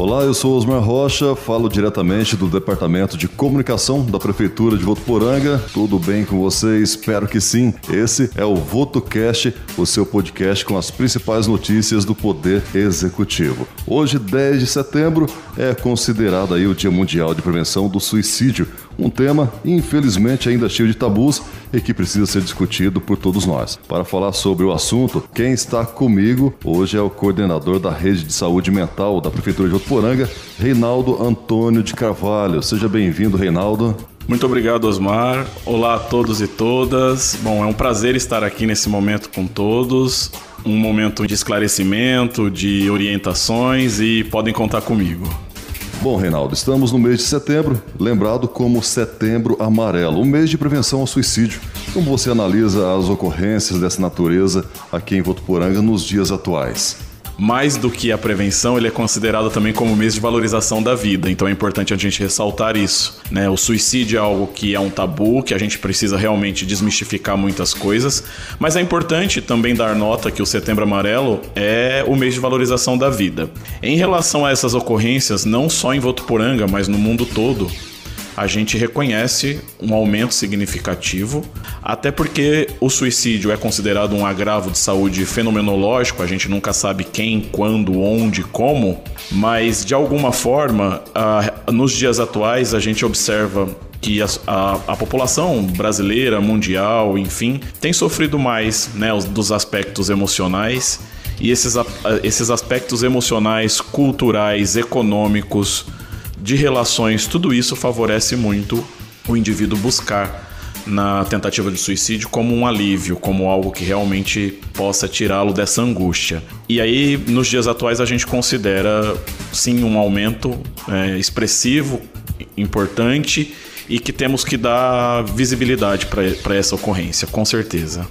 Olá, eu sou Osmar Rocha, falo diretamente do Departamento de Comunicação da Prefeitura de Votuporanga. Tudo bem com você? Espero que sim. Esse é o VotoCast, o seu podcast com as principais notícias do Poder Executivo. Hoje, 10 de setembro, é considerado aí o Dia Mundial de Prevenção do Suicídio, um tema, infelizmente, ainda cheio de tabus e que precisa ser discutido por todos nós. Para falar sobre o assunto, quem está comigo hoje é o coordenador da Rede de Saúde Mental da Prefeitura de Votuporanga, Reinaldo Antônio de Carvalho. Seja bem-vindo, Reinaldo. Muito obrigado, Osmar. Olá a todos e todas. Bom, é um prazer estar aqui nesse momento com todos. Um momento de esclarecimento, de orientações e podem contar comigo. Bom, Reinaldo, estamos no mês de setembro, lembrado como Setembro Amarelo, o mês de prevenção ao suicídio. Como você analisa as ocorrências dessa natureza aqui em Votuporanga nos dias atuais? Mais do que a prevenção, ele é considerado também como mês de valorização da vida. Então é importante a gente ressaltar isso. Né? O suicídio é algo que é um tabu, que a gente precisa realmente desmistificar muitas coisas. Mas é importante também dar nota que o Setembro Amarelo é o mês de valorização da vida. Em relação a essas ocorrências, não só em Votuporanga, mas no mundo todo, a gente reconhece um aumento significativo, até porque o suicídio é considerado um agravo de saúde fenomenológico, a gente nunca sabe quem, quando, onde, como, mas de alguma forma, nos dias atuais, a gente observa que a, a, a, população brasileira, mundial, enfim, tem sofrido mais né, dos aspectos emocionais e esses, esses aspectos emocionais, culturais, econômicos, de relações, tudo isso favorece muito o indivíduo buscar na tentativa de suicídio como um alívio, como algo que realmente possa tirá-lo dessa angústia. E aí, nos dias atuais, a gente considera sim um aumento é, expressivo, importante e que temos que dar visibilidade para essa ocorrência, com certeza.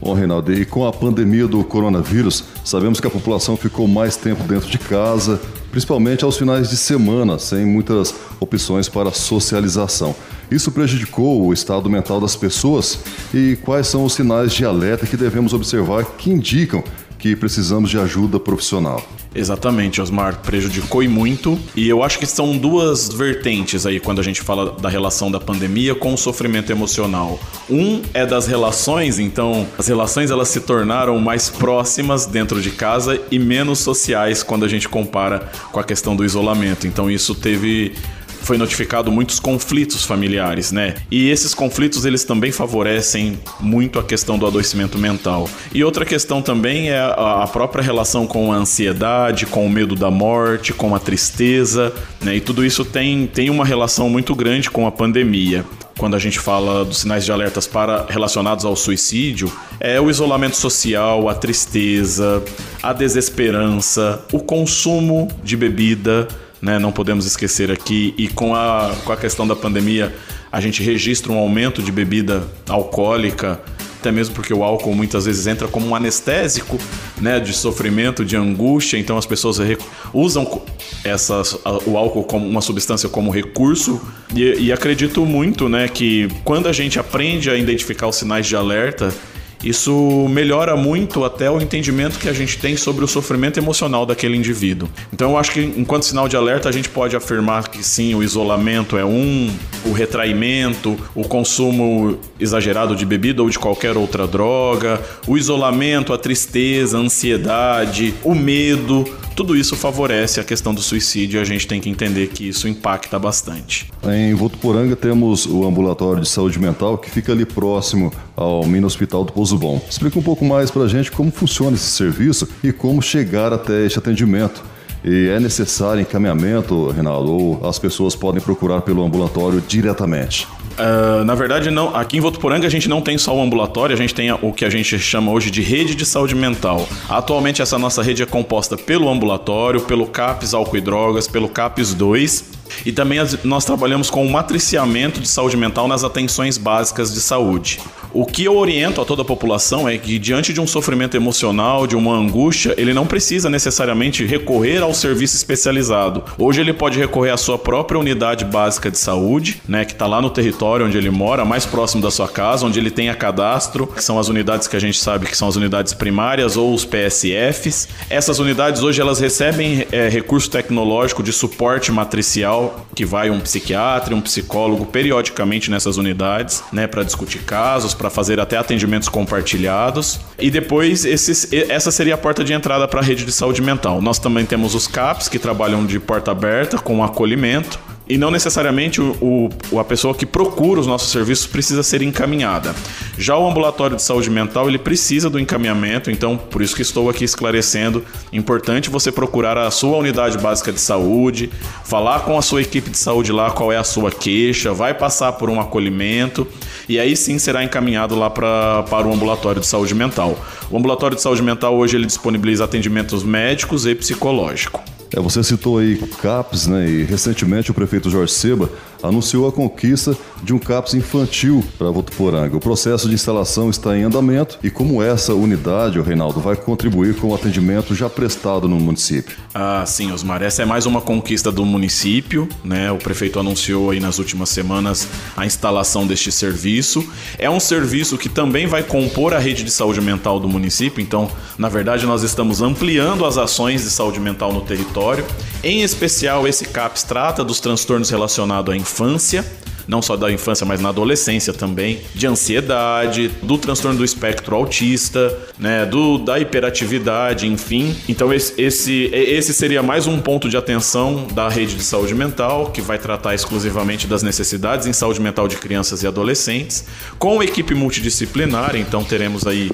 Bom, Reinaldo, e com a pandemia do coronavírus, sabemos que a população ficou mais tempo dentro de casa, principalmente aos finais de semana, sem muitas opções para socialização. Isso prejudicou o estado mental das pessoas? E quais são os sinais de alerta que devemos observar que indicam que precisamos de ajuda profissional? Exatamente, Osmar, prejudicou e muito. E eu acho que são duas vertentes aí quando a gente fala da relação da pandemia com o sofrimento emocional. Um é das relações, então as relações elas se tornaram mais próximas dentro de casa e menos sociais quando a gente compara com a questão do isolamento. Então isso teve foi notificado muitos conflitos familiares, né? E esses conflitos eles também favorecem muito a questão do adoecimento mental. E outra questão também é a própria relação com a ansiedade, com o medo da morte, com a tristeza, né? E tudo isso tem, tem uma relação muito grande com a pandemia quando a gente fala dos sinais de alertas para relacionados ao suicídio, é o isolamento social, a tristeza, a desesperança, o consumo de bebida, né? Não podemos esquecer aqui. E com a, com a questão da pandemia, a gente registra um aumento de bebida alcoólica, até mesmo porque o álcool muitas vezes entra como um anestésico, né, de sofrimento, de angústia. Então as pessoas usam essas, o álcool como uma substância como recurso. E, e acredito muito, né, que quando a gente aprende a identificar os sinais de alerta isso melhora muito até o entendimento que a gente tem sobre o sofrimento emocional daquele indivíduo. Então eu acho que enquanto sinal de alerta a gente pode afirmar que sim, o isolamento é um, o retraimento, o consumo exagerado de bebida ou de qualquer outra droga, o isolamento, a tristeza, a ansiedade, o medo, tudo isso favorece a questão do suicídio e a gente tem que entender que isso impacta bastante. Em Votuporanga temos o ambulatório de saúde mental que fica ali próximo ao Mini Hospital do Pouso Bom. Explica um pouco mais para a gente como funciona esse serviço e como chegar até este atendimento. E é necessário encaminhamento, Reinaldo, ou as pessoas podem procurar pelo ambulatório diretamente? Uh, na verdade, não. Aqui em Votuporanga a gente não tem só o ambulatório, a gente tem o que a gente chama hoje de rede de saúde mental. Atualmente essa nossa rede é composta pelo ambulatório, pelo CAPS Álcool e Drogas, pelo CAPS 2 e também nós trabalhamos com o matriciamento de saúde mental nas atenções básicas de saúde. O que eu oriento a toda a população é que, diante de um sofrimento emocional, de uma angústia, ele não precisa necessariamente recorrer ao serviço especializado. Hoje ele pode recorrer à sua própria unidade básica de saúde, né, que está lá no território onde ele mora, mais próximo da sua casa, onde ele tenha cadastro, que são as unidades que a gente sabe que são as unidades primárias ou os PSFs. Essas unidades hoje elas recebem é, recurso tecnológico de suporte matricial, que vai um psiquiatra, um psicólogo periodicamente nessas unidades, né, para discutir casos, para fazer até atendimentos compartilhados. E depois esses, essa seria a porta de entrada para a rede de saúde mental. Nós também temos os CAPs que trabalham de porta aberta com acolhimento e não necessariamente o, o, a pessoa que procura os nossos serviços precisa ser encaminhada. Já o ambulatório de saúde mental ele precisa do encaminhamento, então por isso que estou aqui esclarecendo. Importante você procurar a sua unidade básica de saúde, falar com a sua equipe de saúde lá qual é a sua queixa, vai passar por um acolhimento e aí sim será encaminhado lá pra, para o ambulatório de saúde mental. O ambulatório de saúde mental hoje ele disponibiliza atendimentos médicos e psicológico. É, você citou aí CAPS, né? E recentemente o prefeito Jorge Seba anunciou a conquista de um CAPS infantil para Votuporanga. O processo de instalação está em andamento e como essa unidade, o Reinaldo, vai contribuir com o atendimento já prestado no município? Ah, sim, Osmar. Essa é mais uma conquista do município, né? O prefeito anunciou aí nas últimas semanas a instalação deste serviço. É um serviço que também vai compor a rede de saúde mental do município, então, na verdade, nós estamos ampliando as ações de saúde mental no território. Em especial, esse CAPS trata dos transtornos relacionados à infância, não só da infância, mas na adolescência também, de ansiedade, do transtorno do espectro autista, né, do da hiperatividade, enfim. Então esse, esse, esse seria mais um ponto de atenção da rede de saúde mental, que vai tratar exclusivamente das necessidades em saúde mental de crianças e adolescentes, com equipe multidisciplinar, então teremos aí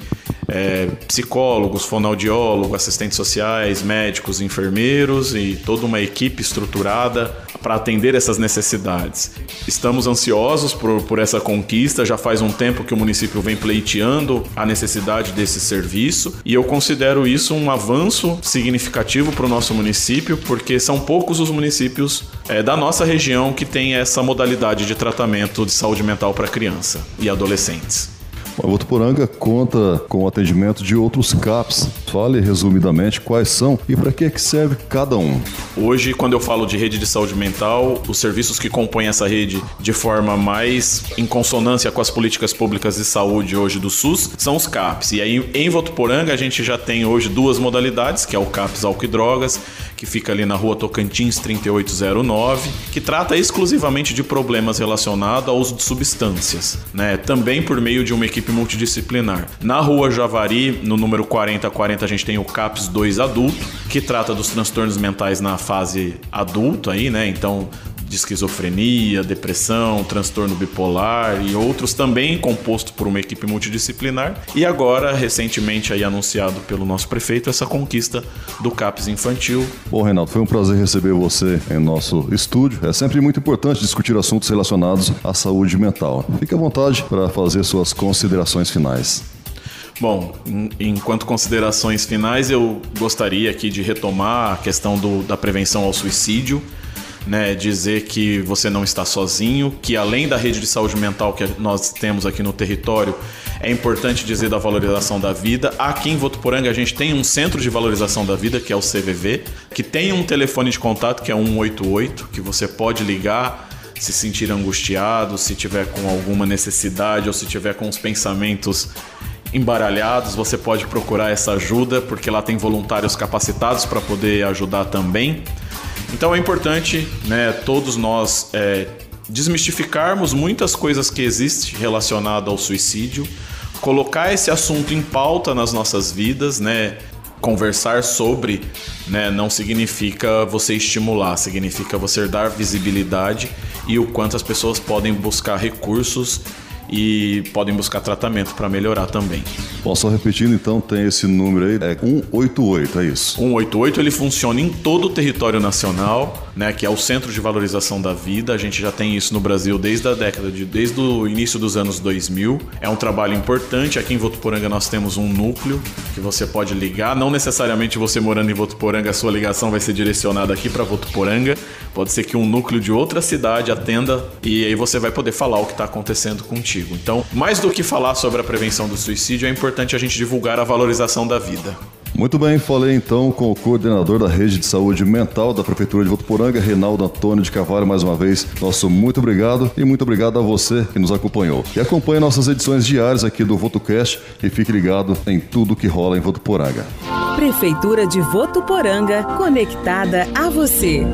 é, psicólogos, fonoaudiólogos, assistentes sociais, médicos, enfermeiros e toda uma equipe estruturada para atender essas necessidades. Estamos ansiosos por, por essa conquista, já faz um tempo que o município vem pleiteando a necessidade desse serviço e eu considero isso um avanço significativo para o nosso município, porque são poucos os municípios é, da nossa região que têm essa modalidade de tratamento de saúde mental para criança e adolescentes. O Votuporanga conta com o atendimento de outros CAPs. Fale resumidamente quais são e para que, é que serve cada um. Hoje, quando eu falo de rede de saúde mental, os serviços que compõem essa rede de forma mais em consonância com as políticas públicas de saúde hoje do SUS são os CAPs. E aí em Votuporanga a gente já tem hoje duas modalidades, que é o CAPs álcool e drogas, que fica ali na rua Tocantins 3809, que trata exclusivamente de problemas relacionados ao uso de substâncias, né? Também por meio de uma equipe multidisciplinar. Na rua Javari, no número 4040, a gente tem o CAPS 2 adulto, que trata dos transtornos mentais na fase adulta aí, né? Então, de esquizofrenia, depressão, transtorno bipolar e outros também composto por uma equipe multidisciplinar. E agora, recentemente aí anunciado pelo nosso prefeito, essa conquista do CAPS infantil. Bom, Renato, foi um prazer receber você em nosso estúdio. É sempre muito importante discutir assuntos relacionados à saúde mental. Fique à vontade para fazer suas considerações finais. Bom, enquanto considerações finais, eu gostaria aqui de retomar a questão do, da prevenção ao suicídio né, dizer que você não está sozinho, que além da rede de saúde mental que nós temos aqui no território, é importante dizer da valorização da vida. Aqui em Votuporanga a gente tem um centro de valorização da vida, que é o CVV, que tem um telefone de contato que é 188, que você pode ligar se sentir angustiado, se tiver com alguma necessidade ou se tiver com os pensamentos embaralhados, você pode procurar essa ajuda, porque lá tem voluntários capacitados para poder ajudar também. Então é importante, né, todos nós é, desmistificarmos muitas coisas que existem relacionadas ao suicídio, colocar esse assunto em pauta nas nossas vidas, né? Conversar sobre, né, não significa você estimular, significa você dar visibilidade e o quanto as pessoas podem buscar recursos e podem buscar tratamento para melhorar também. Bom, só repetindo então, tem esse número aí, é 188, é isso? 188, ele funciona em todo o território nacional, né, que é o Centro de Valorização da Vida. A gente já tem isso no Brasil desde a década de desde o início dos anos 2000. É um trabalho importante. Aqui em Votuporanga nós temos um núcleo que você pode ligar, não necessariamente você morando em Votuporanga, a sua ligação vai ser direcionada aqui para Votuporanga. Pode ser que um núcleo de outra cidade atenda e aí você vai poder falar o que está acontecendo contigo contigo. Então, mais do que falar sobre a prevenção do suicídio, é importante a gente divulgar a valorização da vida. Muito bem, falei então com o coordenador da rede de saúde mental da Prefeitura de Votuporanga, Reinaldo Antônio de Carvalho, mais uma vez. Nosso muito obrigado e muito obrigado a você que nos acompanhou. E acompanhe nossas edições diárias aqui do VotoCast e fique ligado em tudo que rola em Votuporanga. Prefeitura de Votuporanga, conectada a você.